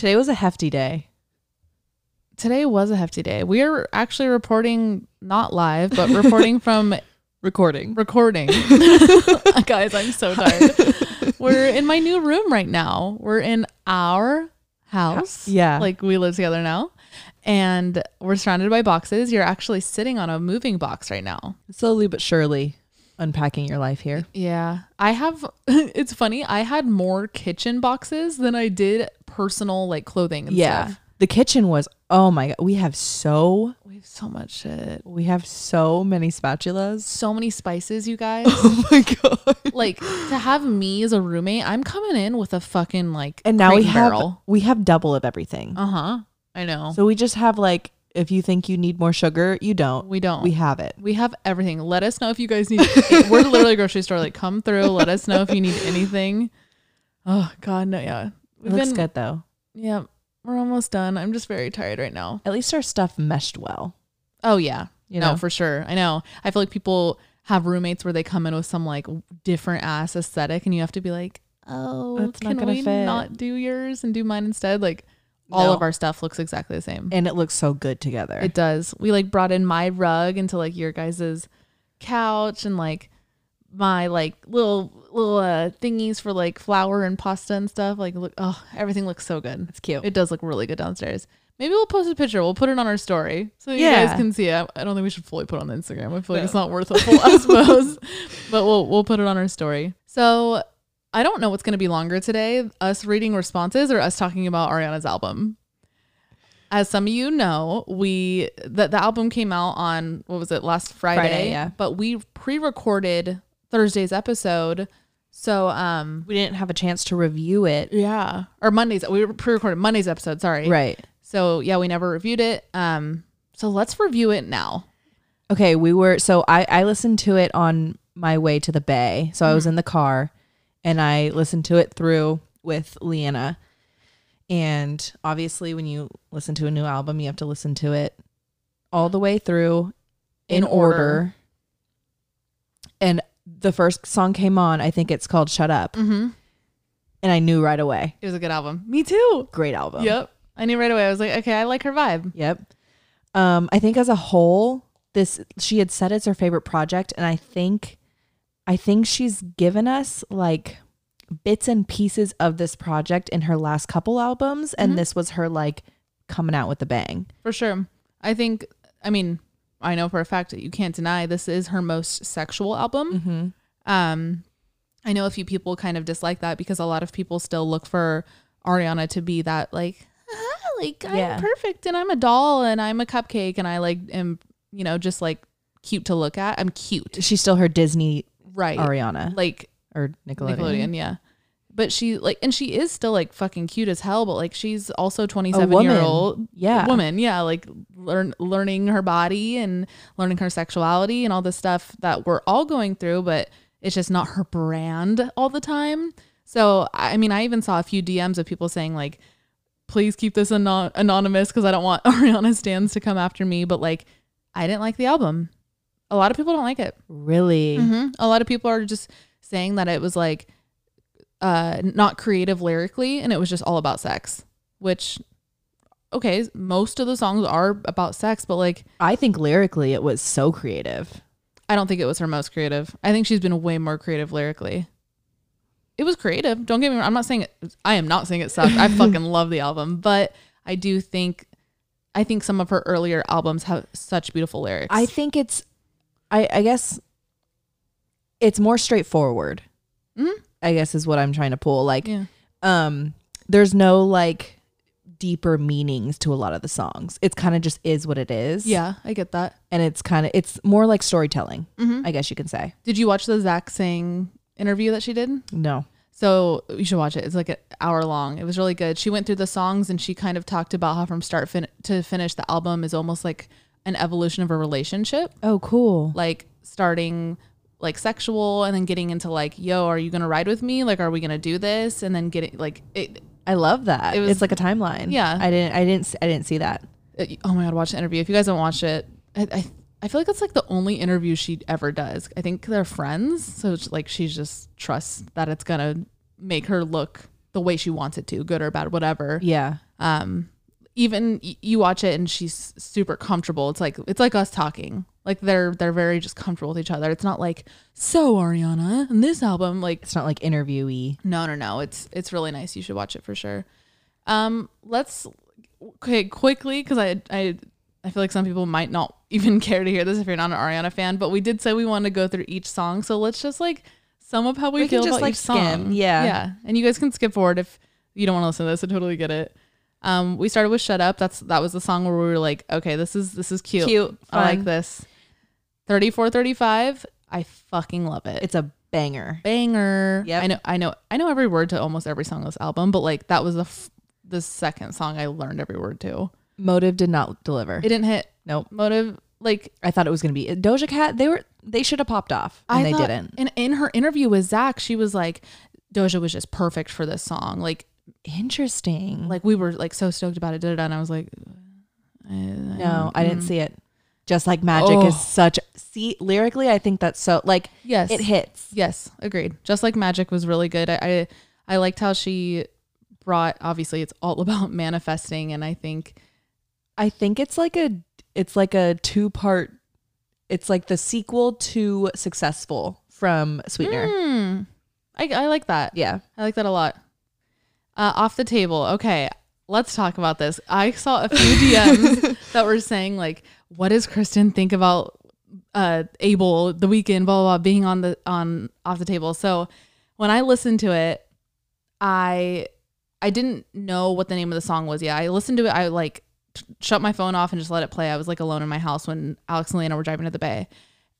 Today was a hefty day. Today was a hefty day. We are actually reporting not live, but reporting from Recording. recording. Guys, I'm so tired. We're in my new room right now. We're in our house. Yeah. Like we live together now. And we're surrounded by boxes. You're actually sitting on a moving box right now. Slowly but surely unpacking your life here. Yeah. I have it's funny. I had more kitchen boxes than I did personal like clothing and Yeah. stuff. The kitchen was oh my god. We have so We have so much shit. we have so many spatulas. So many spices, you guys. Oh my god. like to have me as a roommate, I'm coming in with a fucking like And now we and have we have double of everything. Uh-huh. I know. So we just have like if you think you need more sugar, you don't. we don't. We have it. We have everything. Let us know if you guys need. we're literally a grocery store. Like, come through. Let us know if you need anything. Oh God, no, yeah. We've looks been- good though. Yeah, we're almost done. I'm just very tired right now. At least our stuff meshed well. Oh yeah, You no, know? for sure. I know. I feel like people have roommates where they come in with some like different ass aesthetic, and you have to be like, oh, That's can we fit. not do yours and do mine instead? Like, all No. of our stuff looks exactly the same. And it looks so good together. It does. We like brought in my rug into like your guys's couch and like my like little little uh thingies for like flour and pasta and stuff. Like look oh everything looks so good. it's cute. It does look really good downstairs. Maybe we'll post a picture. We'll put it on our story so you Yeah. guys can see it. I don't think we should fully put it on the Instagram. I feel like No. it's not worth a full expose. But we'll we'll put it on our story. So I don't know what's gonna be longer today, us reading responses or us talking about Ariana's album. As some of you know, we the, the album came out on what was it last Friday? Friday, yeah. But we pre-recorded Thursday's episode. So um we didn't have a chance to review it. yeah. Or Monday's we pre-recorded Monday's episode, sorry. Right. So yeah, we never reviewed it. Um, so let's review it now. Okay, we were so I I listened to it on my way to the bay. So I was in the car and I listened to it through with Leanna. And obviously when you listen to a new album, you have to listen to it all the way through in, In order. order. And the first song came on, I think it's called Shut Up. Mm-hmm. And I knew right away. It was a good album. Me too. Great album. Yep. I knew right away. I was like, okay, I like her vibe. Yep. Um, I think as a whole, this she had said it's her favorite project, and I think, I think she's given us like bits and pieces of this project in her last couple albums, and Mhm. this was her like coming out with a bang. For sure. I think, I mean, I know for a fact that you can't deny this is her most sexual album. Mm-hmm. Um, I know a few people kind of dislike that because a lot of people still look for Ariana to be that like, ah, like I'm perfect and I'm a doll and I'm a cupcake and I like am, you know, just like cute to look at. I'm cute. She's still her Disney Right. Ariana Like or Nickelodeon. Nickelodeon. yeah. But she like, and she is still like fucking cute as hell. But like, she's also twenty seven year old Yeah. woman. Yeah, like learn learning her body and learning her sexuality and all this stuff that we're all going through. But it's just not her brand all the time. So I mean, I even saw a few DMs of people saying like, "Please keep this anon- anonymous because I don't want Ariana stands to come after me." But like, I didn't like the album. A lot of people don't like it. Really? hmm A lot of people are just saying that it was like uh not creative lyrically and it was just all about sex, which okay, most of the songs are about sex, but like I think lyrically it was so creative. I don't think it was her most creative. I think she's been way more creative lyrically. It was creative. Don't get me wrong. I'm not saying it I am not saying it sucked. I fucking love the album, but I do think I think some of her earlier albums have such beautiful lyrics. I think it's, I, I guess, it's more straightforward. Mhm. I guess is what I'm trying to pull. Like, yeah. um, there's no like deeper meanings to a lot of the songs. It's kind of just is what it is. Yeah, I get that. and it's kind of it's more like storytelling. Mhm. I guess you can say. Did you watch the Zach Sang interview that she did? No. So you should watch it. It's like an hour long. It was really good. She went through the songs and she kind of talked about how from start fin- to finish the album is almost like an evolution of a relationship, Oh, cool. like starting like sexual and then getting into like, yo, are you gonna ride with me? Like, are we gonna do this? And then getting like it. I love that. It was- it's like a timeline. Yeah. I didn't. I didn't. I didn't see that. it- oh my god, watch the interview. If you guys don't watch it, I, I I feel like that's like the only interview she ever does. I think they're friends, so it's like she just trusts that it's gonna make her look the way she wants it to, good or bad, whatever. Yeah. Um, even y- you watch it and she's super comfortable. It's like it's like us talking. Like they're they're very just comfortable with each other. It's not like so Ariana and this album like It's not like interviewee. no no no. It's it's really nice. You should watch it for sure. Um, let's okay quickly because I I I feel like some people might not even care to hear this if you're not an Ariana fan. But we did say we wanted to go through each song, so let's just like sum up how we, We feel just, about like, each song. skim, yeah. yeah. And you guys can skip forward if you don't want to listen to this. I totally get it. Um, we started with "Shut Up." That's that was the song where we were like, okay, this is this is cute. Cute. I like this. Thirty-four, thirty-five. I fucking love it. It's a banger. banger. Yeah. I know. I know. I know every word to almost every song on this album, but like that was the f- the second song I learned every word to. Motive did not deliver. It didn't hit. nope. Motive like I thought it was gonna be Doja Cat. They were they should have popped off, and I they thought- didn't. And in her interview with Zach, she was like, Doja was just perfect for this song. Like, Interesting. like we were like so stoked about it. Da, da, da, and I was like, uh, no, I mm. didn't see it. Just like magic Oh. is such see lyrically, I think that's so like Yes, it hits. Yes, agreed. Just like Magic was really good. I, I I liked how she brought. Obviously, it's all about manifesting, and I think I think it's like a it's like a two part. It's like the sequel to Successful from Sweetener. Hmm. I I like that. Yeah, I like that a lot. Uh, off the table. Okay, let's talk about this. I saw a few DMs that were saying like, "What does Kristen think about uh Abel the Weeknd?" Blah, blah blah being on the on off the table. So when I listened to it, I I didn't know what the name of the song was. Yeah, I listened to it. I like t- shut my phone off and just let it play. I was like alone in my house when Alex and Lena were driving to the bay,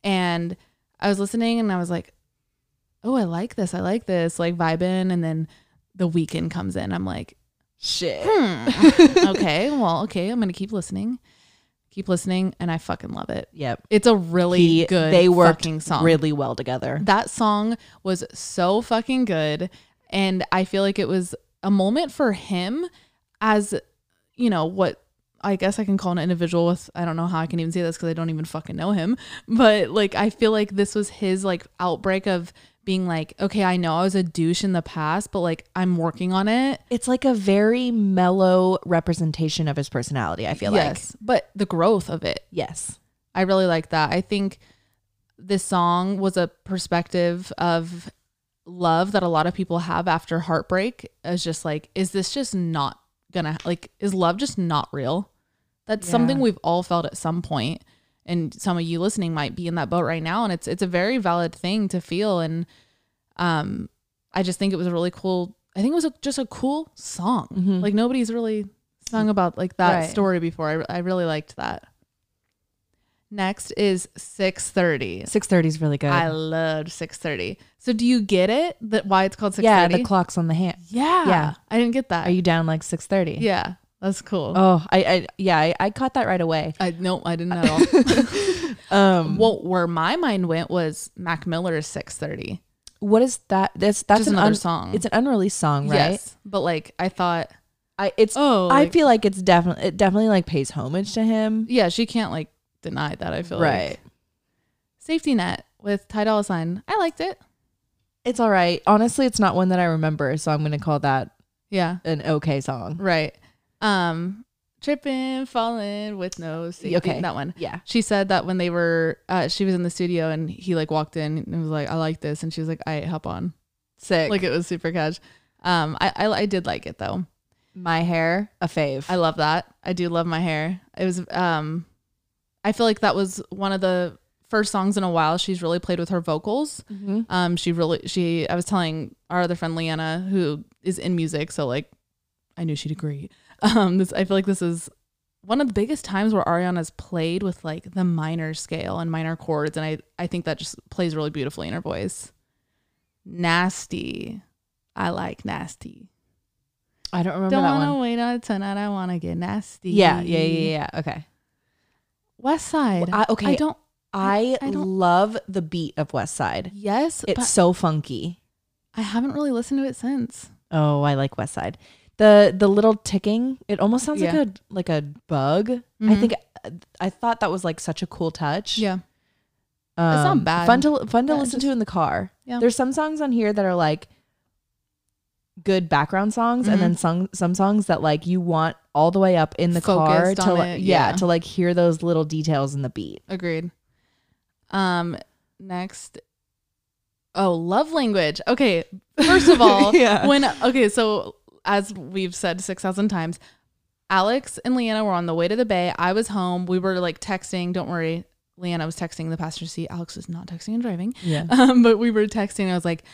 and I was listening and I was like, "Oh, I like this. I like this." Like vibing, and then the Weeknd comes in. I'm like, shit. hmm, okay, well, okay, I'm gonna keep listening, keep listening, and I fucking love it. Yep. It's a really He- good. They worked song. really well together. That song was so fucking good. And I feel like it was a moment for him as, you know, what I guess I can call an individual with, I don't know how I can even say this because I don't even fucking know him. But like, I feel like this was his like outbreak of being like, okay, I know I was a douche in the past, but like, I'm working on it. It's like a very mellow representation of his personality. I feel like yes. But the growth of it yes. I really like that. I think this song was a perspective of love that a lot of people have after heartbreak. Is just like, is this just not gonna like? Is love just not real? That's Yeah. something we've all felt at some point, and some of you listening might be in that boat right now. And it's it's a very valid thing to feel. And um, I just think it was a really cool. I think it was a, just a cool song. Mhm. Like nobody's really sung about like that Right. story before. I I really liked that. Next is 6:30. Six thirty is really good. I loved 6:30. So do you get it that why it's called 6:30? yeah, the clock's on the hand. yeah. Yeah. I didn't get that. Are you down like six thirty? yeah. That's cool. Oh, I, I yeah, I, I caught that right away. I no, I didn't at all. Um, well, where my mind went was Mac Miller's 6:30. what is that? That's that's an another un- song. It's an unreleased song, right? Yes. But like I thought, I it's oh, I like- feel like it's definitely it definitely like pays homage to him. yeah, she can't like deny that. I feel Right. like Safety Net with Ty Dolla Sign. I liked it. It's all right. Honestly, it's not one that I remember, so I'm gonna call that Yeah. an okay song. Right. Um, tripping, falling with no safety. Okay. That one. Yeah. She said that when they were, uh, she was in the studio and he like walked in and was like, "I like this," and she was like, "I hop on." Sick. Like it was super catch. Um, I, I I did like it though. my hair, a fave. I love that. I do love my hair. It was um, I feel like that was one of the first songs in a while she's really played with her vocals. Mhm. Um, she really she I was telling our other friend Leanna who is in music, so like I knew she'd agree. Um, this I feel like this is one of the biggest times where Ariana's played with like the minor scale and minor chords, and I I think that just plays really beautifully in her voice. Nasty, I like nasty. I don't remember Don't wanna one. wait on tonight. I wanna get nasty. Yeah, yeah, yeah, yeah. Okay. West Side. I, okay. I don't. I, I don't- love the beat of West Side. Yes, It's so funky. I haven't really listened to it since. Oh, I like West Side. The the little ticking, it almost sounds Yeah. like a like a bug. I Mhm. think I thought that was like such a cool touch. Yeah. um, It's not bad. Fun to fun to Yeah, listen just- to in the car. Yeah. There's some songs on here that are like good background songs and then some some songs that like you want all the way up in the car to like, it, yeah, yeah. to like hear those little details in the beat. Agreed. Um, next. Oh, love language. Okay. First of all, Yeah. when okay, so as we've said six thousand times, Alex and Leanna were on the way to the bay. I was home. We were like texting. Don't worry, Leanna was texting the passenger seat. Alex was not texting and driving. Yeah. Um, but we were texting. I was like,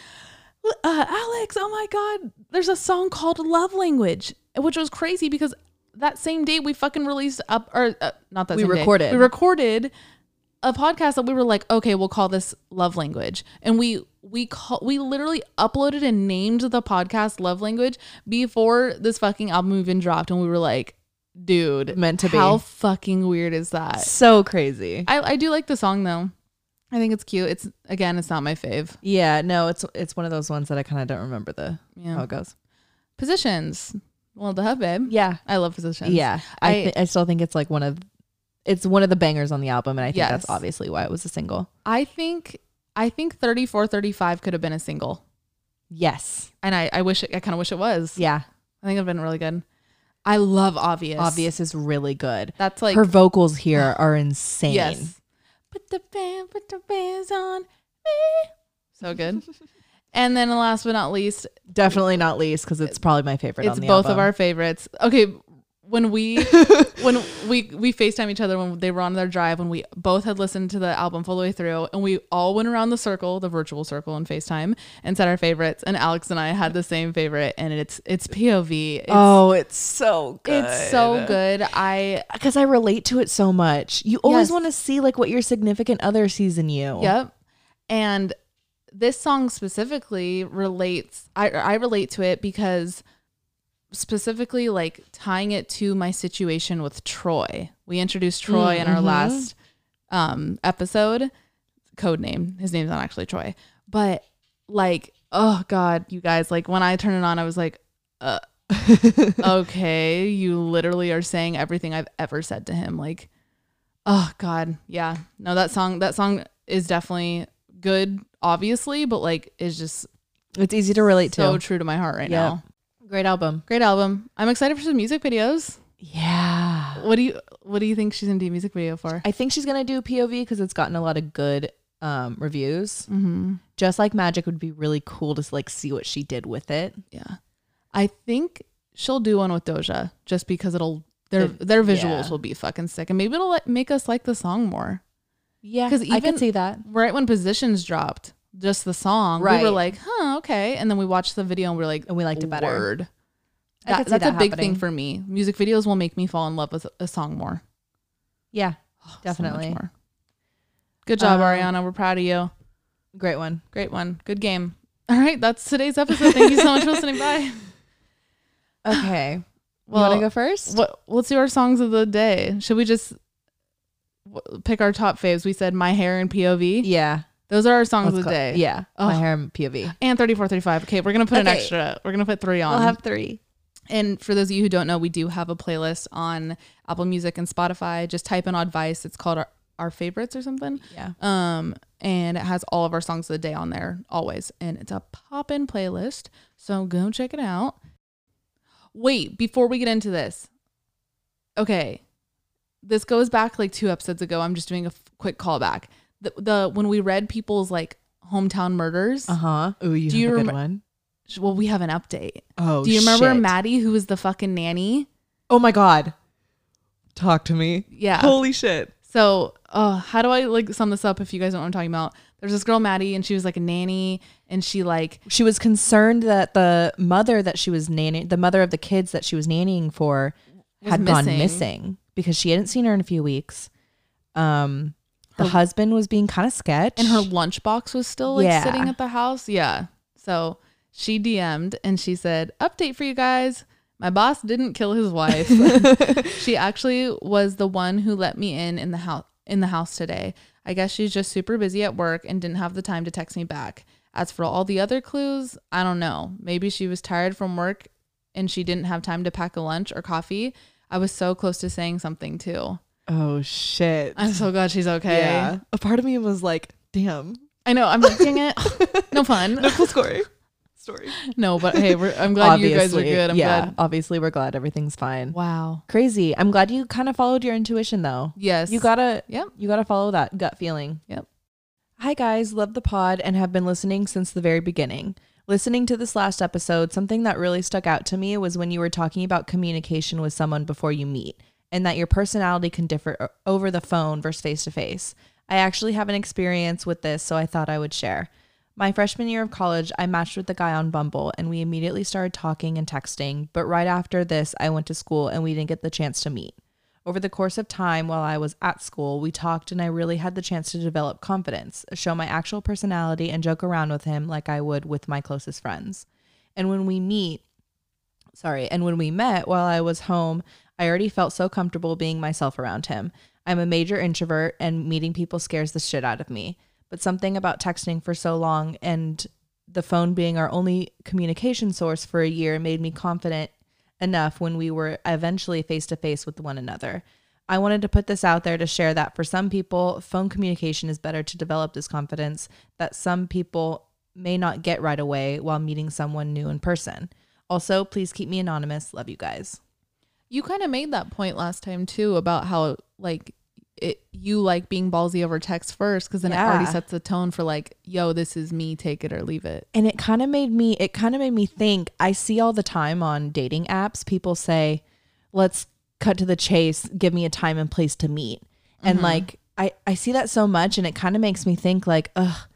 uh, Alex, oh my God, there's a song called Love Language, which was crazy because that same day we fucking released up, or uh, not that We same day. recorded. We recorded a podcast that we were like, okay, we'll call this Love Language. And we, we call, we literally uploaded and named the podcast Love Language before this fucking album even dropped. And we were like, dude, Meant to be. How fucking weird is that? So crazy. I, I do like the song though. I think it's cute. It's again, it's not my fave. Yeah, no, it's it's one of those ones that I kind of don't remember the Yeah. how it goes. Positions. Well, the babe. Yeah. I love positions. Yeah. I I- I, I still think it's like one of it's one of the bangers on the album and I think Yes. that's obviously why it was a single. I think I think 34 35 could have been a single. Yes. And I, I wish it, I kind of wish it was. Yeah. I think it'd been really good. I love obvious. Obvious is really good. That's like Her vocals here are insane. yes. Put the band, put the bands on me. So good. and then last but not least, Definitely not least because it's probably my favorite. it's on the both of album. our favorites. Okay, when we when we we FaceTime each other when they were on their drive when we both had listened to the album full the way through and we all went around the circle, the virtual circle in FaceTime and said our favorites and Alex and I had the same favorite and it's it's POV. It's, oh, it's so good. it's so good. I because I relate to it so much. You always Yes. want to see like what your significant other sees in you. Yep. And this song specifically relates I I relate to it because specifically like tying it to my situation with Troy. We introduced Troy in our mhm. last um episode. Code name. His name's not actually Troy. But like, oh god, you guys, like when I turned it on, I was like, uh okay, you literally are saying everything I've ever said to him. Like, oh God, yeah. No, that song, that song is definitely good, obviously, but like is just It's easy to relate so to. So true to my heart right Yep. now. Great album. Great album. I'm excited for some music videos. Yeah. What do you What do you think she's gonna do a music video for? I think she's gonna do POV because it's gotten a lot of good um reviews. Mm-hmm. Just like Magic would be really cool to like see what she did with it. Yeah, I think she'll do one with Doja just because it'll their It- their visuals yeah. will be fucking sick, and maybe it'll like, make us like the song more. Yeah, because I can see that. right when positions dropped just the song Right. we were like huh okay. And then we watched the video and we are like And we liked it better. word. That- that's that a big thing for me. Music videos will make me fall in love with a song more. Yeah, Oh, so Definitely. more. good job Um, ariana. We're proud of you. Great one. great one. Good game. All right that's today's episode. Thank you so much for listening. Bye. Okay, you well want to go first? what let's do our songs of the day. Should we just pick our top faves? We said my hair and pov Yeah, those are our songs let's of the day Yeah, Oh. my hair and POV. and 34 35 okay we're gonna put an extra we're gonna put three on I'll have three. And for those of you who don't know, we do have a playlist on Apple Music and Spotify. Just type in advice. It's called our, our favorites or something. Yeah. Um, and it has all of our songs of the day on there always. And it's a pop in playlist. So go check it out. Wait, before we get into this. Okay. This goes back like two episodes ago. I'm just doing a f- quick callback. The, the when we read people's like hometown murders. Uh huh. Ooh, you Do have you a good remem- one. Well, we have an update. Oh, Do you remember shit. Maddie, who was the fucking nanny? Oh my god. Talk to me. Yeah. Holy shit. So, uh, how do I like sum this up if you guys don't know what I'm talking about? There's this girl Maddie, and she was like a nanny, and she like She was concerned that the mother that she was nanny, the mother of the kids that she was nannying for, Was had gone missing. missing because she hadn't seen her in a few weeks. Um, the Her- husband was being kind of sketch, and her lunchbox was still like Yeah. sitting at the house. Yeah. So she DM'd and she said, "Update for you guys. My boss didn't kill his wife. she actually was the one who let me in in the house in the house today. I guess she's just super busy at work and didn't have the time to text me back. As for all the other clues, I don't know. Maybe she was tired from work and she didn't have time to pack a lunch or coffee. I was so close to saying something too. Oh shit. I'm so glad she's okay. Yeah. A part of me was like, damn. I know. I'm like, dang it. No fun. No cool story. story. No, but hey, we're, I'm glad you guys are good. I'm yeah, glad. obviously we're glad everything's fine. Wow. Crazy. I'm glad you kind of followed your intuition though. Yes. You gotta, Yep. you gotta follow that gut feeling. Yep. Hi guys, love the pod and have been listening since the very beginning. Listening to this last episode, something that really stuck out to me was when you were talking about communication with someone before you meet and that your personality can differ over the phone versus face to face. I actually have an experience with this, so I thought I would share. My freshman year of college, I matched with the guy on Bumble and we immediately started talking and texting, but right after this, I went to school and we didn't get the chance to meet. Over the course of time while I was at school, we talked and I really had the chance to develop confidence, show my actual personality, and joke around with him like I would with my closest friends. And when we meet, sorry, and when we met while I was home, I already felt so comfortable being myself around him. I'm a major introvert and meeting people scares the shit out of me. But something about texting for so long and the phone being our only communication source for a year made me confident enough when we were eventually face to face with one another. I wanted to put this out there to share that for some people, phone communication is better to develop this confidence that some people may not get right away while meeting someone new in person. Also, please keep me anonymous. Love you guys. You kind of made that point last time too about how like it you like being ballsy over text first because then it already sets the tone for like, yo, this is me, take it or leave it. and it kind of made me it kind of made me think i see all the time on dating apps people say let's cut to the chase give me a time and place to meet. And mm-hmm. like i i see that so much and it kind of makes me think like ugh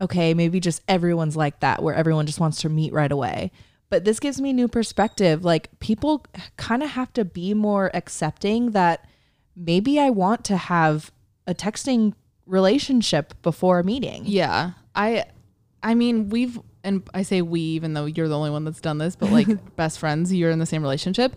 okay maybe just everyone's like that where everyone just wants to meet right away but this gives me new perspective like people kind of have to be more accepting that maybe i want to have a texting relationship before a meeting Yeah. I I mean, we've and I say we even though you're the only one that's done this, but like best friends, you're in the same relationship.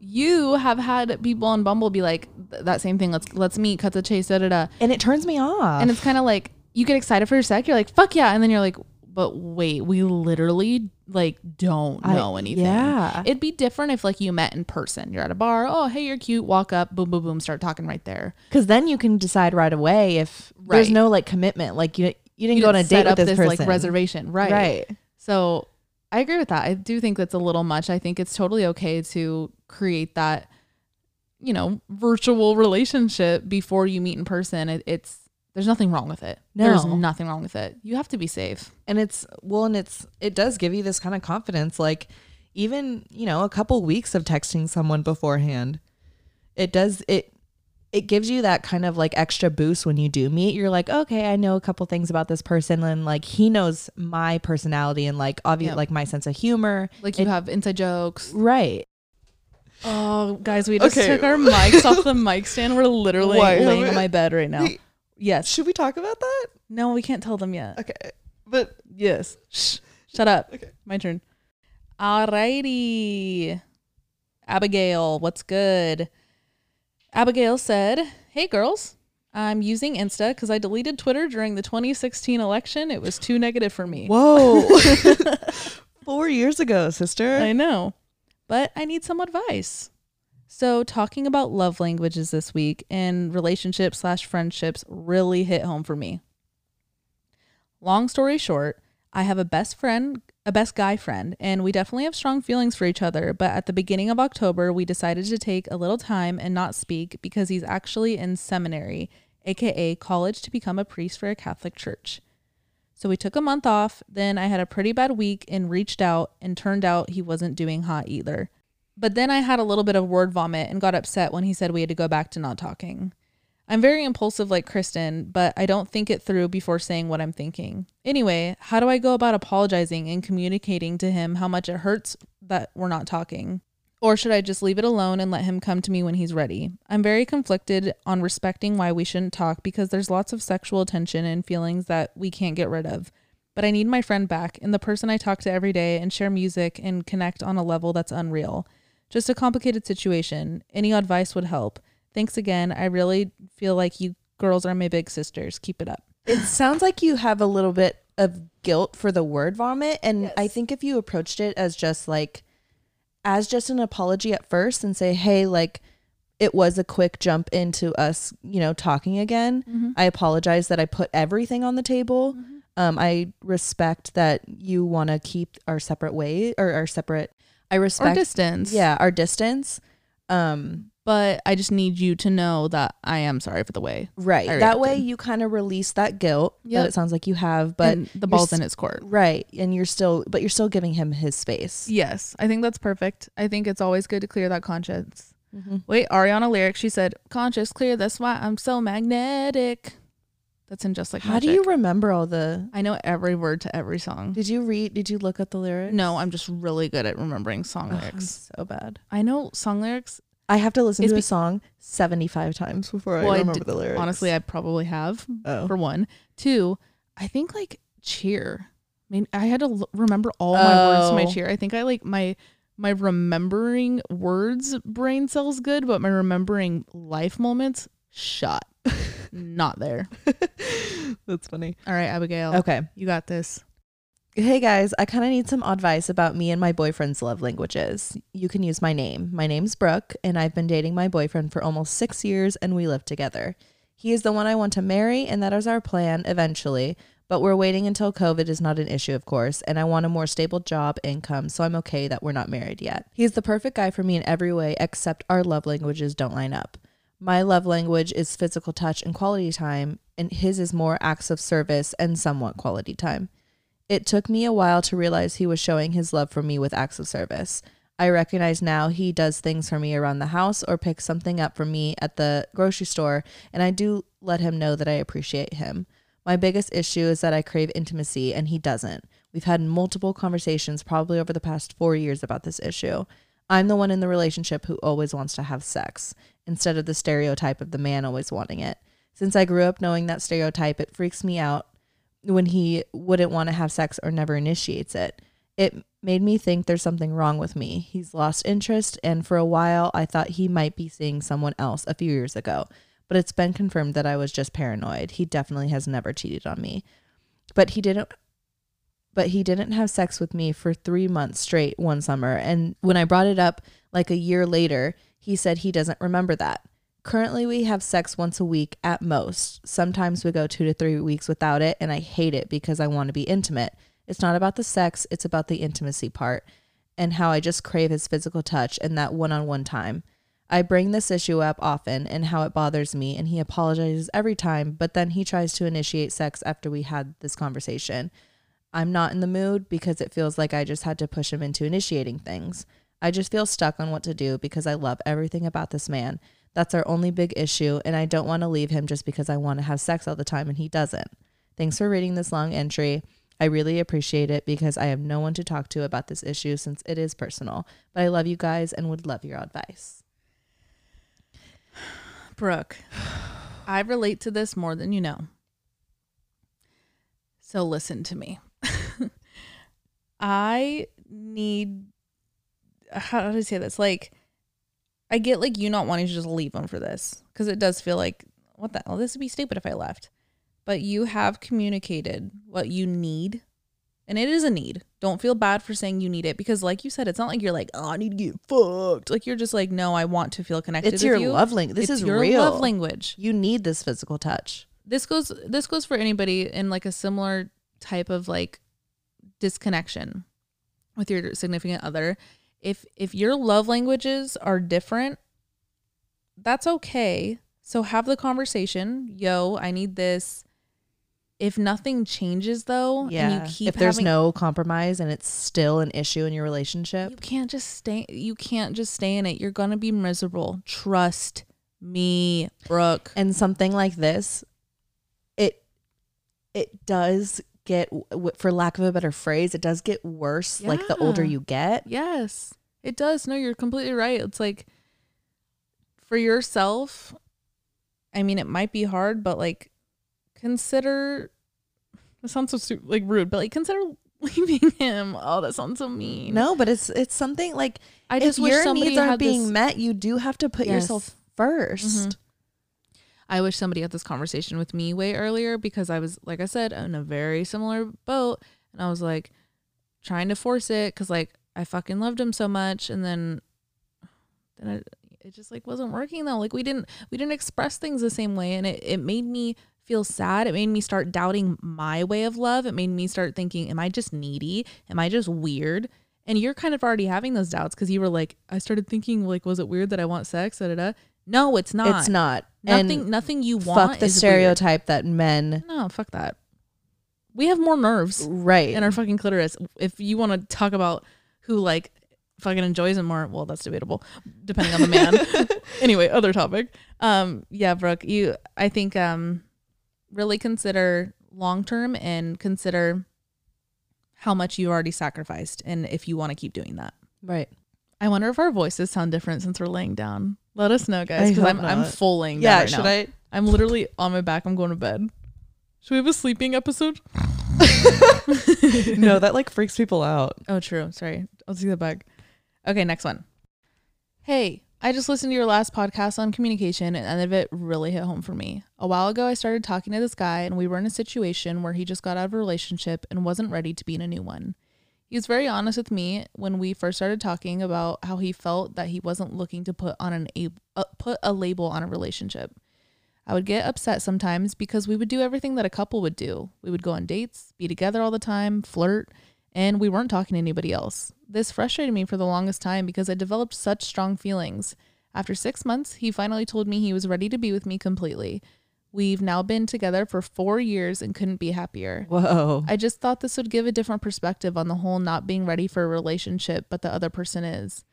You have had people on Bumble be like that same thing. Let's let's meet, cut the chase, da da da. and it turns me off And it's kind of like you get excited for a sec, you're like, fuck yeah, and then you're like, but wait, we literally like don't I- know anything. yeah. It'd be different if like you met in person. You're at a bar, oh hey, you're cute, walk up, boom, boom, boom, start talking right there. Because then you can decide right away if there's no like commitment. Like you you didn't You go on a date with up this, this person. like reservation, right? Right. So I agree with that. I do think that's a little much. I think it's totally okay to create that, you know, virtual relationship before you meet in person. It, it's there's nothing wrong with it. No. There's nothing wrong with it. You have to be safe. And it's well, and it's it does give you this kind of confidence. Like even you know a couple weeks of texting someone beforehand, it does it. It gives you that kind of like extra boost when you do meet. You're like, okay, I know a couple things about this person, and like he knows my personality and like obviously Yep. like my sense of humor. Like you It- have inside jokes. Right. Oh, guys, we just Okay. took our mics off the mic stand. We're literally Why? laying on my bed right now. Yes. Should we talk about that? No, we can't tell them yet. Okay. But Yes. Shh. Shut up. Okay. My turn. Alrighty. Abigail, what's good? Abigail said, Hey girls, I'm using Insta because I deleted Twitter during the 2016 election. It was too negative for me. Whoa. Four years ago, sister. I know, but I need some advice. So, talking about love languages this week and relationships slash friendships really hit home for me. Long story short, I have a best friend, a best guy friend, and we definitely have strong feelings for each other. But at the beginning of October, we decided to take a little time and not speak because he's actually in seminary, aka college, to become a priest for a Catholic church. So we took a month off. Then I had a pretty bad week and reached out, and turned out he wasn't doing hot either. But then I had a little bit of word vomit and got upset when he said we had to go back to not talking. I'm very impulsive like Kristen, but I don't think it through before saying what I'm thinking. Anyway, how do I go about apologizing and communicating to him how much it hurts that we're not talking? Or should I just leave it alone and let him come to me when he's ready? I'm very conflicted on respecting why we shouldn't talk because there's lots of sexual tension and feelings that we can't get rid of. But I need my friend back and the person I talk to every day and share music and connect on a level that's unreal. Just a complicated situation. Any advice would help. Thanks again. I really feel like you girls are my big sisters. Keep it up. It sounds like you have a little bit of guilt for the word vomit. And I think if you approached it as just like, as just an apology at first and say, hey, like, it was a quick jump into us, you know, talking again. I apologize that I put everything on the table. Um, I respect that you want to keep our separate way or our separate. I respect, distance. yeah, our distance. Um, But I just need you to know that I am sorry for the way. right. That way, you kind of release that guilt Yep. that it sounds like you have, but and the ball's in its court. right, and you're still, but you're still giving him his space. Yes, I think that's perfect. I think it's always good to clear that conscience. Mhm. Wait, Ariana lyric. She said, "Conscious clear. That's why I'm so magnetic." That's in just like How magic. do you remember all the? I know every word to every song. Did you read? Did you look up the lyrics? No, I'm just really good at remembering song I'm lyrics. so bad. I know song lyrics. I have to listen to be- a song 75 times before Well, I I remember the lyrics. Honestly, I probably have. oh. For one, two, I think like cheer. I mean, I had to l- remember all my words to my Oh. cheer. I think I like my my remembering words brain cells good, but my remembering life moments shot. Not there. That's funny. All right, Abigail. Okay. You got this. Hey guys, I kind of need some advice about me and my boyfriend's love languages. You can use my name. My name's Brooke, and I've been dating my boyfriend for almost six years, and we live together. He is the one I want to marry, and that is our plan eventually. But we're waiting until COVID is not an issue, of course, and I want a more stable job, income, so I'm okay that we're not married yet. He's the perfect guy for me in every way, except our love languages don't line up. My love language is physical touch and quality time, and his is more acts of service and somewhat quality time. It took me a while to realize he was showing his love for me with acts of service. I recognize now he does things for me around the house or picks something up for me at the grocery store, and I do let him know that I appreciate him. My biggest issue is that I crave intimacy and he doesn't. We've had multiple conversations, probably over the past four years, about this issue. I'm the one in the relationship who always wants to have sex, instead of the stereotype of the man always wanting it. Since I grew up knowing that stereotype, it freaks me out when he wouldn't want to have sex or never initiates it. It made me think there's something wrong with me. He's lost interest, and for a while, I thought he might be seeing someone else a few years ago. But it's been confirmed that I was just paranoid. He definitely has never cheated on me. But he didn't but he didn't have sex with me for 3 months straight one summer, and when I brought it up like a year later, he said he doesn't remember that. Currently, we have sex once a week at most. Sometimes we go two to three weeks without it, and I hate it because I want to be intimate. It's not about the sex, it's about the intimacy part and how I just crave his physical touch and that one on one time. I bring this issue up often and how it bothers me, and he apologizes every time, but then he tries to initiate sex after we had this conversation. I'm not in the mood because it feels like I just had to push him into initiating things. I just feel stuck on what to do because I love everything about this man. That's our only big issue, and I don't want to leave him just because I want to have sex all the time and he doesn't. Thanks for reading this long entry. I really appreciate it because I have no one to talk to about this issue since it is personal. But I love you guys and would love your advice. Brooke, I relate to this more than you know. So listen to me. I need how do I say this? Like I get like you not wanting to just leave him for this because it does feel like what the hell this would be stupid if I left. But you have communicated what you need. And it is a need. Don't feel bad for saying you need it because, like you said, it's not like you're like, oh, I need to get fucked. Like you're just like, no, I want to feel connected. It's your you. love language. This It's is your real. love language. You need this physical touch. This goes this goes for anybody in like a similar type of like disconnection with your significant other. If if your love languages are different, that's okay. So have the conversation. Yo, I need this. If nothing changes though, Yeah. and you keep if there's having- no compromise and it's still an issue in your relationship, you can't just stay you can't just stay in it. You're gonna be miserable. Trust me, Brooke. and something like this, it it does get, for lack of a better phrase, it does get worse. Like the older you get. Yes, it does. No, you're completely right. It's like for yourself, I mean, it might be hard, but like consider it sounds so stu- like rude, but like consider leaving him. Oh, that sounds so mean. No, but it's it's something like I just if your needs aren't being this, met, you do have to put Yes. yourself 1st Mhm. I wish somebody had this conversation with me way earlier because I was, like I said, in a very similar boat. And I was like trying to force it because, like, I fucking loved him so much. And then, then I, it just like wasn't working though. Like we didn't we didn't express things the same way and it, it made me feel sad. It made me start doubting my way of love. It made me start thinking, am I just needy? Am I just weird? And you're kind of already having those doubts because you were like, I started thinking like, was it weird that I want sex? Da, da, da. No, it's not. It's not. Nothing. And nothing you want. fuck the is weird. stereotype that men. No, fuck that. We have more nerves Right. in our fucking clitoris. If you want to talk about who like fucking enjoys it more, well, that's debatable, depending on the man. anyway, other topic. Um, yeah, Brooke, you, I think, um, really consider long term and consider how much you already sacrificed, and if you want to keep doing that. right. I wonder if our voices sound different since we're laying down. Let us know, guys, because I'm I'm full laying Yeah, right should now. I? I'm literally on my back. I'm going to bed. Should we have a sleeping episode? no, that like freaks people out. Oh, true. Sorry. I'll see that back. Okay, next one. Hey, I just listened to your last podcast on communication and none of it really hit home for me. A while ago, I started talking to this guy and we were in a situation where he just got out of a relationship and wasn't ready to be in a new one. He was very honest with me when we first started talking about how he felt that he wasn't looking to put on an uh, put a label on a relationship. I would get upset sometimes because we would do everything that a couple would do. We would go on dates, be together all the time, flirt, and we weren't talking to anybody else. This frustrated me for the longest time because I developed such strong feelings. After six months, he finally told me he was ready to be with me completely. We've now been together for four years and couldn't be happier. Whoa. I just thought this would give a different perspective on the whole not being ready for a relationship, but the other person is.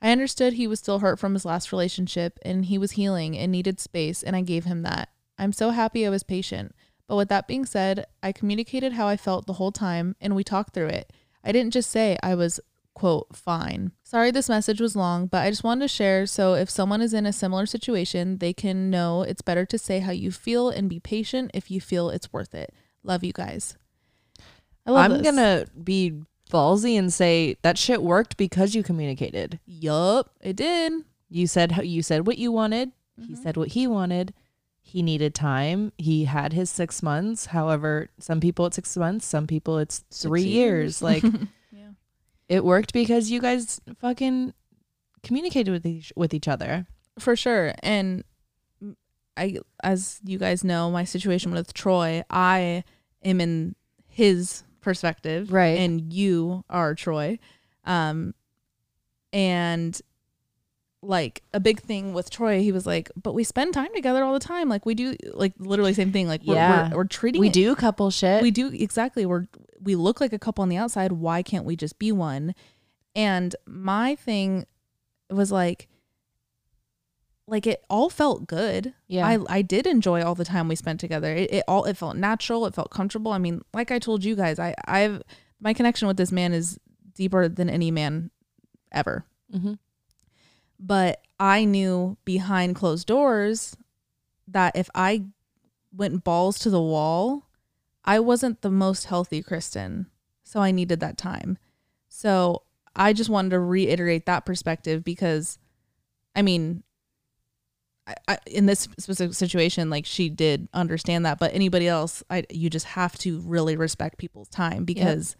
I understood he was still hurt from his last relationship and he was healing and needed space, and I gave him that. I'm so happy I was patient. But with that being said, I communicated how I felt the whole time and we talked through it. I didn't just say I was, quote, fine. Sorry this message was long, but I just wanted to share so if someone is in a similar situation, they can know it's better to say how you feel and be patient if you feel it's worth it. Love you guys. I love I'm this. gonna be ballsy and say that shit worked because you communicated. Yup, it did. You said how you said what you wanted. He Mhm. said what he wanted. He needed time. He had his six months. However, some people it's six months. Some people it's three Six years. Like. it worked because you guys fucking communicated with each with each other. For sure. And I as you guys know, my situation with Troy, I am in his perspective. Right. And you are Troy. Um and like a big thing with Troy, he was like, "But we spend time together all the time. Like we do, like literally same thing. Like we're Yeah. we're, we're treating We it- do couple shit. we do exactly we're we look like a couple on the outside why can't we just be one and my thing was like like it all felt good Yeah. i i did enjoy all the time we spent together it, it all it felt natural it felt comfortable i mean like i told you guys i i've my connection with this man is deeper than any man ever hmm but I knew behind closed doors that if I went balls to the wall, I wasn't the most healthy Kristen. So I needed that time. So I just wanted to reiterate that perspective because, I mean, I, I, in this specific situation, like she did understand that, but anybody else, I you just have to really respect people's time because,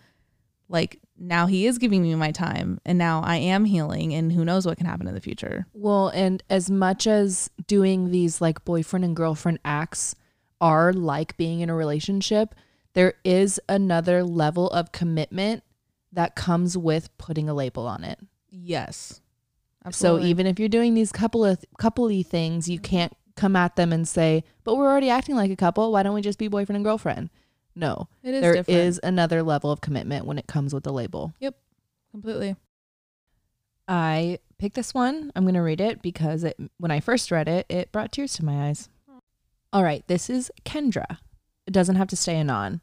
like, now he is giving me my time, and now I am healing, and who knows what can happen in the future. Well, and as much as doing these like boyfriend and girlfriend acts are like being in a relationship, there is another level of commitment that comes with putting a label on it. Yes. Absolutely. So even if you're doing these couple of coupley things, you can't come at them and say, "But we're already acting like a couple. Why don't we just be boyfriend and girlfriend?" No, it is there different. is another level of commitment when it comes with the label. Yep, completely. I picked this one. I'm going to read it because it, when I first read it, it brought tears to my eyes. All right, this is Kendra. It doesn't have to stay anon.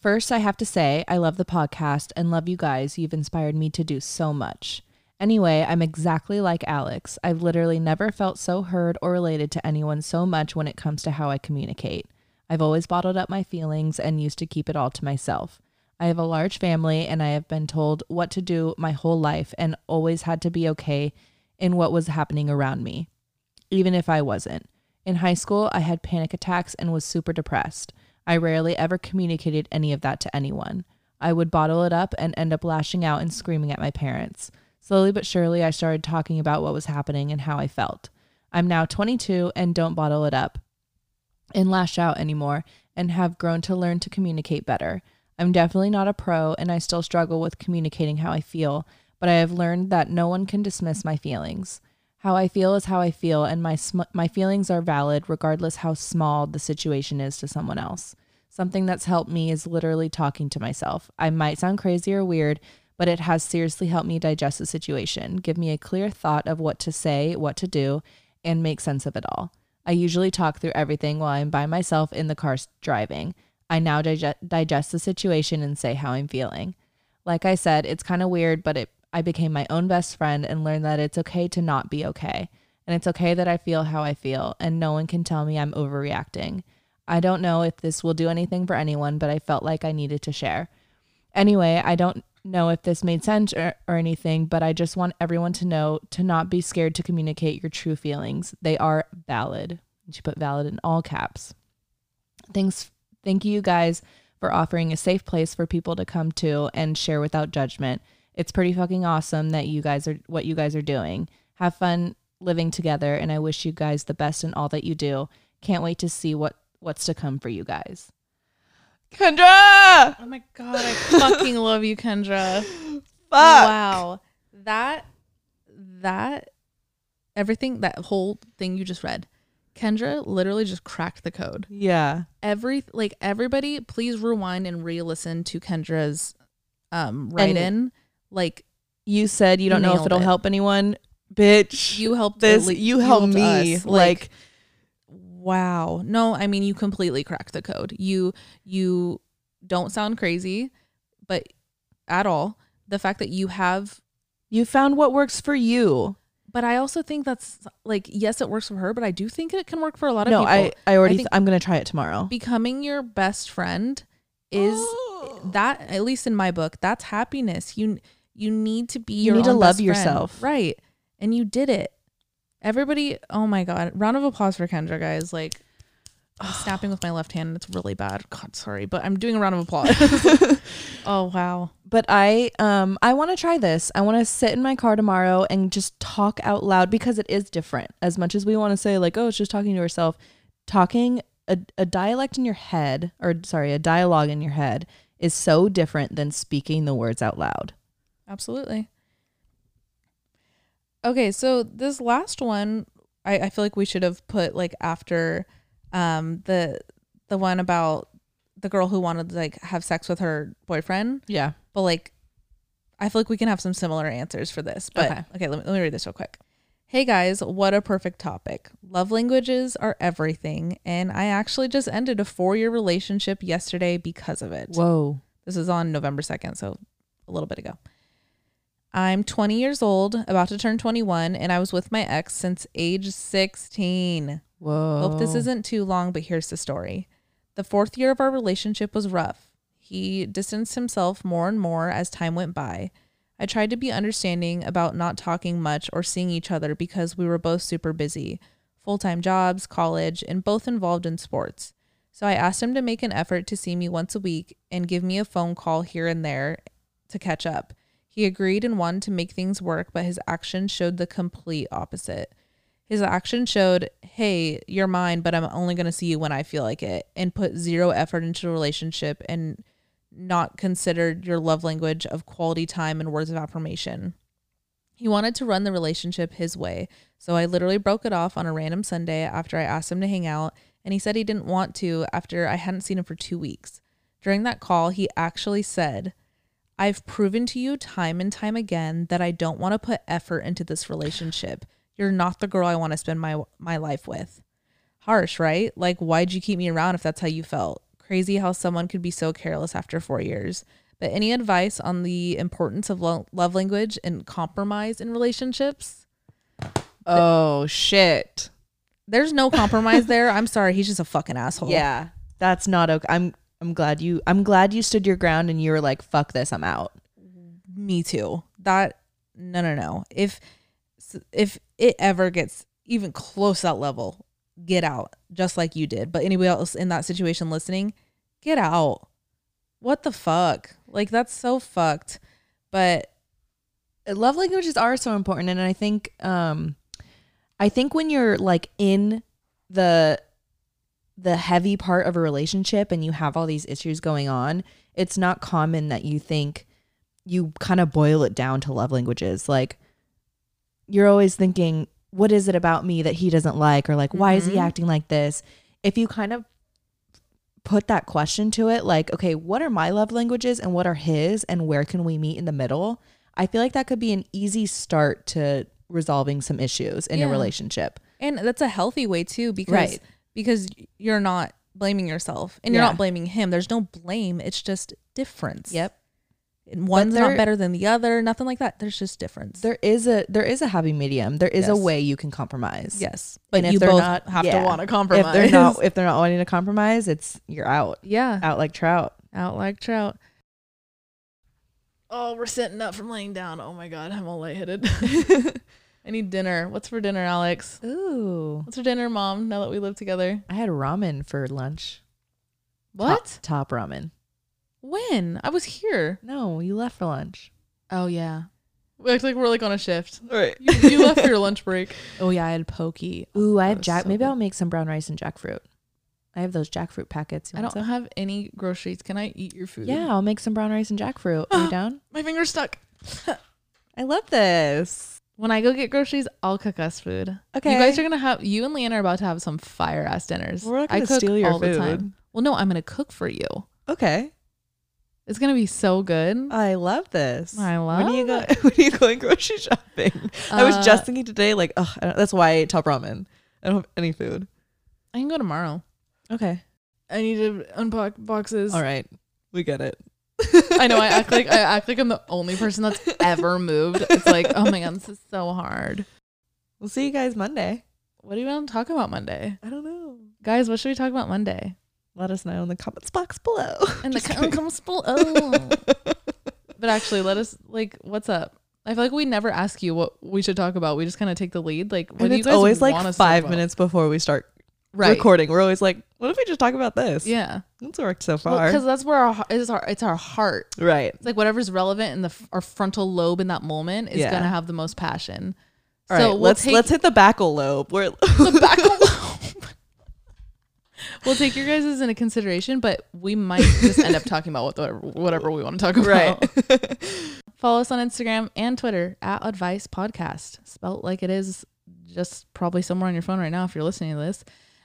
First, I have to say, I love the podcast and love you guys. You've inspired me to do so much. Anyway, I'm exactly like Alex. I've literally never felt so heard or related to anyone so much when it comes to how I communicate. I've always bottled up my feelings and used to keep it all to myself. I have a large family and I have been told what to do my whole life and always had to be okay in what was happening around me, even if I wasn't. In high school, I had panic attacks and was super depressed. I rarely ever communicated any of that to anyone. I would bottle it up and end up lashing out and screaming at my parents. Slowly but surely, I started talking about what was happening and how I felt. I'm now 22 and don't bottle it up and lash out anymore and have grown to learn to communicate better. I'm definitely not a pro and I still struggle with communicating how I feel, but I have learned that no one can dismiss my feelings. How I feel is how I feel and my sm- my feelings are valid regardless how small the situation is to someone else. Something that's helped me is literally talking to myself. I might sound crazy or weird, but it has seriously helped me digest the situation, give me a clear thought of what to say, what to do, and make sense of it all. I usually talk through everything while I'm by myself in the car driving. I now dige- digest the situation and say how I'm feeling. Like I said, it's kind of weird, but it, I became my own best friend and learned that it's okay to not be okay. And it's okay that I feel how I feel, and no one can tell me I'm overreacting. I don't know if this will do anything for anyone, but I felt like I needed to share. Anyway, I don't know if this made sense or, or anything, but I just want everyone to know to not be scared to communicate your true feelings. They are valid. She put valid in all caps. Thanks. Thank you guys for offering a safe place for people to come to and share without judgment. It's pretty fucking awesome that you guys are what you guys are doing. Have fun living together and I wish you guys the best in all that you do. Can't wait to see what what's to come for you guys. Kendra! Oh my god, I fucking love you, Kendra. Fuck. Wow. That that everything that whole thing you just read. Kendra literally just cracked the code. Yeah. Every like everybody please rewind and re-listen to Kendra's um write in. Like You said you don't know if it'll it. help anyone. Bitch. you helped this le- you helped me. us. like wow. No, I mean you completely cracked the code. You you don't sound crazy, but at all. The fact that you have you found what works for you. but I also think that's like yes, it works for her, but I do think it can work for a lot of No, people. I I already I think- I'm going to try it tomorrow. Becoming your best friend is oh. that at least in my book, that's happiness. You you need to be You need to love friend. yourself. Right. And you did it. Everybody, oh my god. Round of applause for Kendra, guys. Like I'm snapping with my left hand and it's really bad. God, sorry, but I'm doing a round of applause. oh wow. but I um I want to try this. I want to sit in my car tomorrow and just talk out loud because it is different. As much as we want to say like, oh, it's just talking to yourself, talking a, a dialect in your head or sorry, a dialogue in your head is so different than speaking the words out loud. Absolutely. Okay, so this last one, I, I feel like we should have put like after um the the one about the girl who wanted to like have sex with her boyfriend. Yeah. But like I feel like we can have some similar answers for this. But Okay. okay, let, me, let me read this real quick. Hey guys, what a perfect topic. Love languages are everything, and I actually just ended a four year relationship yesterday because of it. Whoa. This is on November 2nd, so a little bit ago. I'm 20 years old, about to turn 21, and I was with my ex since age 16. Whoa. Hope this isn't too long, but here's the story. The fourth year of our relationship was rough. He distanced himself more and more as time went by. I tried to be understanding about not talking much or seeing each other because we were both super busy full time jobs, college, and both involved in sports. So I asked him to make an effort to see me once a week and give me a phone call here and there to catch up. He agreed and wanted to make things work, but his actions showed the complete opposite. His action showed, hey, you're mine, but I'm only going to see you when I feel like it, and put zero effort into the relationship and not considered your love language of quality time and words of affirmation. He wanted to run the relationship his way, so I literally broke it off on a random Sunday after I asked him to hang out, and he said he didn't want to after I hadn't seen him for two weeks. During that call, he actually said, I've proven to you time and time again that I don't want to put effort into this relationship. You're not the girl I want to spend my my life with. Harsh, right? Like why'd you keep me around if that's how you felt? Crazy how someone could be so careless after 4 years. But any advice on the importance of lo- love language and compromise in relationships? Oh shit. There's no compromise there. I'm sorry, he's just a fucking asshole. Yeah. That's not okay. I'm I'm glad you I'm glad you stood your ground and you were like fuck this, I'm out. me too. That no no no. If if it ever gets even close that level, get out just like you did. But anybody else in that situation listening, get out. What the fuck? Like that's so fucked. But love languages are so important and i think um i think when you're like in the the heavy part of a relationship and you have all these issues going on it's not common that you think you kind of boil it down to love languages like you're always thinking what is it about me that he doesn't like or like why is he Mhm. acting like this if you kind of put that question to it like okay what are my love languages and what are his and where can we meet in the middle i feel like that could be an easy start to resolving some issues in Yeah. a relationship And that's a healthy way too because Right. Because you're not blaming yourself and you're Yeah. not blaming him. There's no blame. It's just difference. yep And one's there- not better than the other. Nothing like that. There's just difference. there is a there is a happy medium there is a way you can compromise yes, And but if you they're both not- have yeah. to want to compromise. if they're not if they're not wanting to compromise it's you're out yeah, out like trout out like trout. Oh, we're sitting up from laying down. Oh my god, I'm all lightheaded. I need dinner. What's for dinner, Alex? ooh What's for dinner, Mom? Now that we live together. i had ramen for lunch What? top, top ramen When? I was here. no you left for lunch Oh yeah. We act like we're like on a shift. Right. You, you left for your lunch break. Oh yeah, I had pokey. Oh, ooh, I have jack. so maybe good. I'll make some brown rice and jackfruit. I have those jackfruit packets. I don't some? have any groceries. Can I eat your food? Yeah, I'll make some brown rice and jackfruit. Are you down? My finger's stuck. I love this. When I go get groceries, I'll cook us food. Okay. You guys are gonna have you and Leanna are about to have some fire ass dinners. We're not I gonna cook steal your all the time. Well, no, I'm gonna cook for you. Okay. It's gonna be so good. I love this. I When are you love? When are you going grocery shopping? I was Uh, just thinking today, like, oh, that's why I ate top ramen. I don't have any food. I can go tomorrow. Okay. I need to unpack boxes. All right, we get it. I know I act like I act like I'm the only person that's ever moved. It's like, oh my god, this is so hard. We'll see you guys Monday. What do you want to talk about Monday? I don't know. Guys, what should we talk about Monday? Let us know in the comments box below. The Just kidding. comes oh. But actually, let us like, what's up? I feel like we never ask you what we should talk about. We just kind of take the lead. Like, what and do you it's guys always like us to talk five minutes before we start right? recording. We're always like, what if we just talk about this? Yeah, It's worked so far. because that's where our it's our it's our heart. right. It's like whatever's relevant in the our frontal lobe in that moment is Yeah. gonna have the most passion. All right. so we'll let's take let's hit the backal lobe. We're the back lobe. we'll take your guys' into consideration, but we might just end up talking about whatever, whatever we want to talk about. right. Follow us on Instagram and Twitter at Advice Podcast, spelt like it is just probably somewhere on your phone right now if you're listening to this.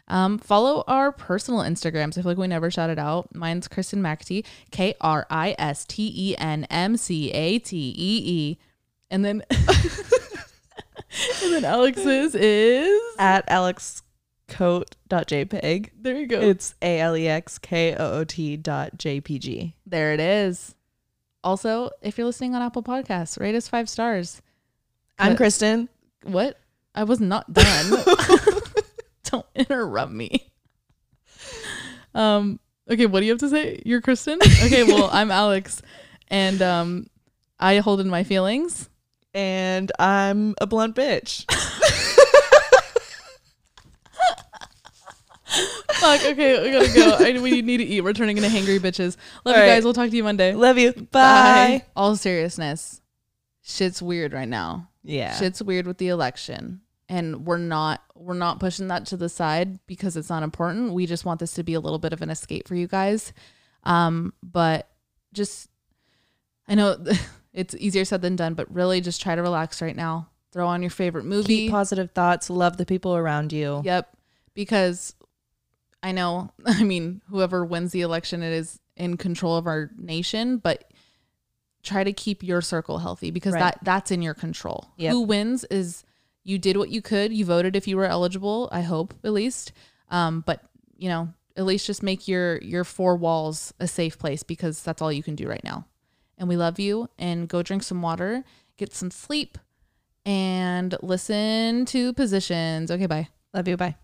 Um, follow our personal Instagrams. I feel like we never shout it out. Mine's Kristen McAtee, K R I S T E N M C A T E E. And then and then Alex's is At alexkoot.jpg. there you go. It's A L E X K O O T dot JPG. There it is. Also, if you're listening on Apple Podcasts, rate us five stars. I'm Kristen. What? I was not done. Don't interrupt me. Um. Okay. What do you have to say? You're Kristen. Okay. Well, I'm Alex, and um, I hold in my feelings. And I'm a blunt bitch. Fuck. Okay. We gotta go. I, we need to eat. We're turning into hangry bitches. Love All you right. guys. We'll talk to you Monday. Love you. Bye. All seriousness, shit's weird right now. Yeah. shit's weird with the election and we're not we're not pushing that to the side because it's not important we just want this to be a little bit of an escape for you guys um but just i know it's easier said than done but really just try to relax right now throw on your favorite movie Keep positive thoughts. Love the people around you. Yep. Because I know, I mean, whoever wins the election, it is in control of our nation, but try to keep your circle healthy because Right. that that's in your control. Yep. Who wins is you did what you could. You voted if you were eligible, I hope at least. Um, but you know, at least just make your your four walls a safe place because that's all you can do right now. And we love you and go drink some water, get some sleep and listen to positions. Okay, bye. Love you. Bye.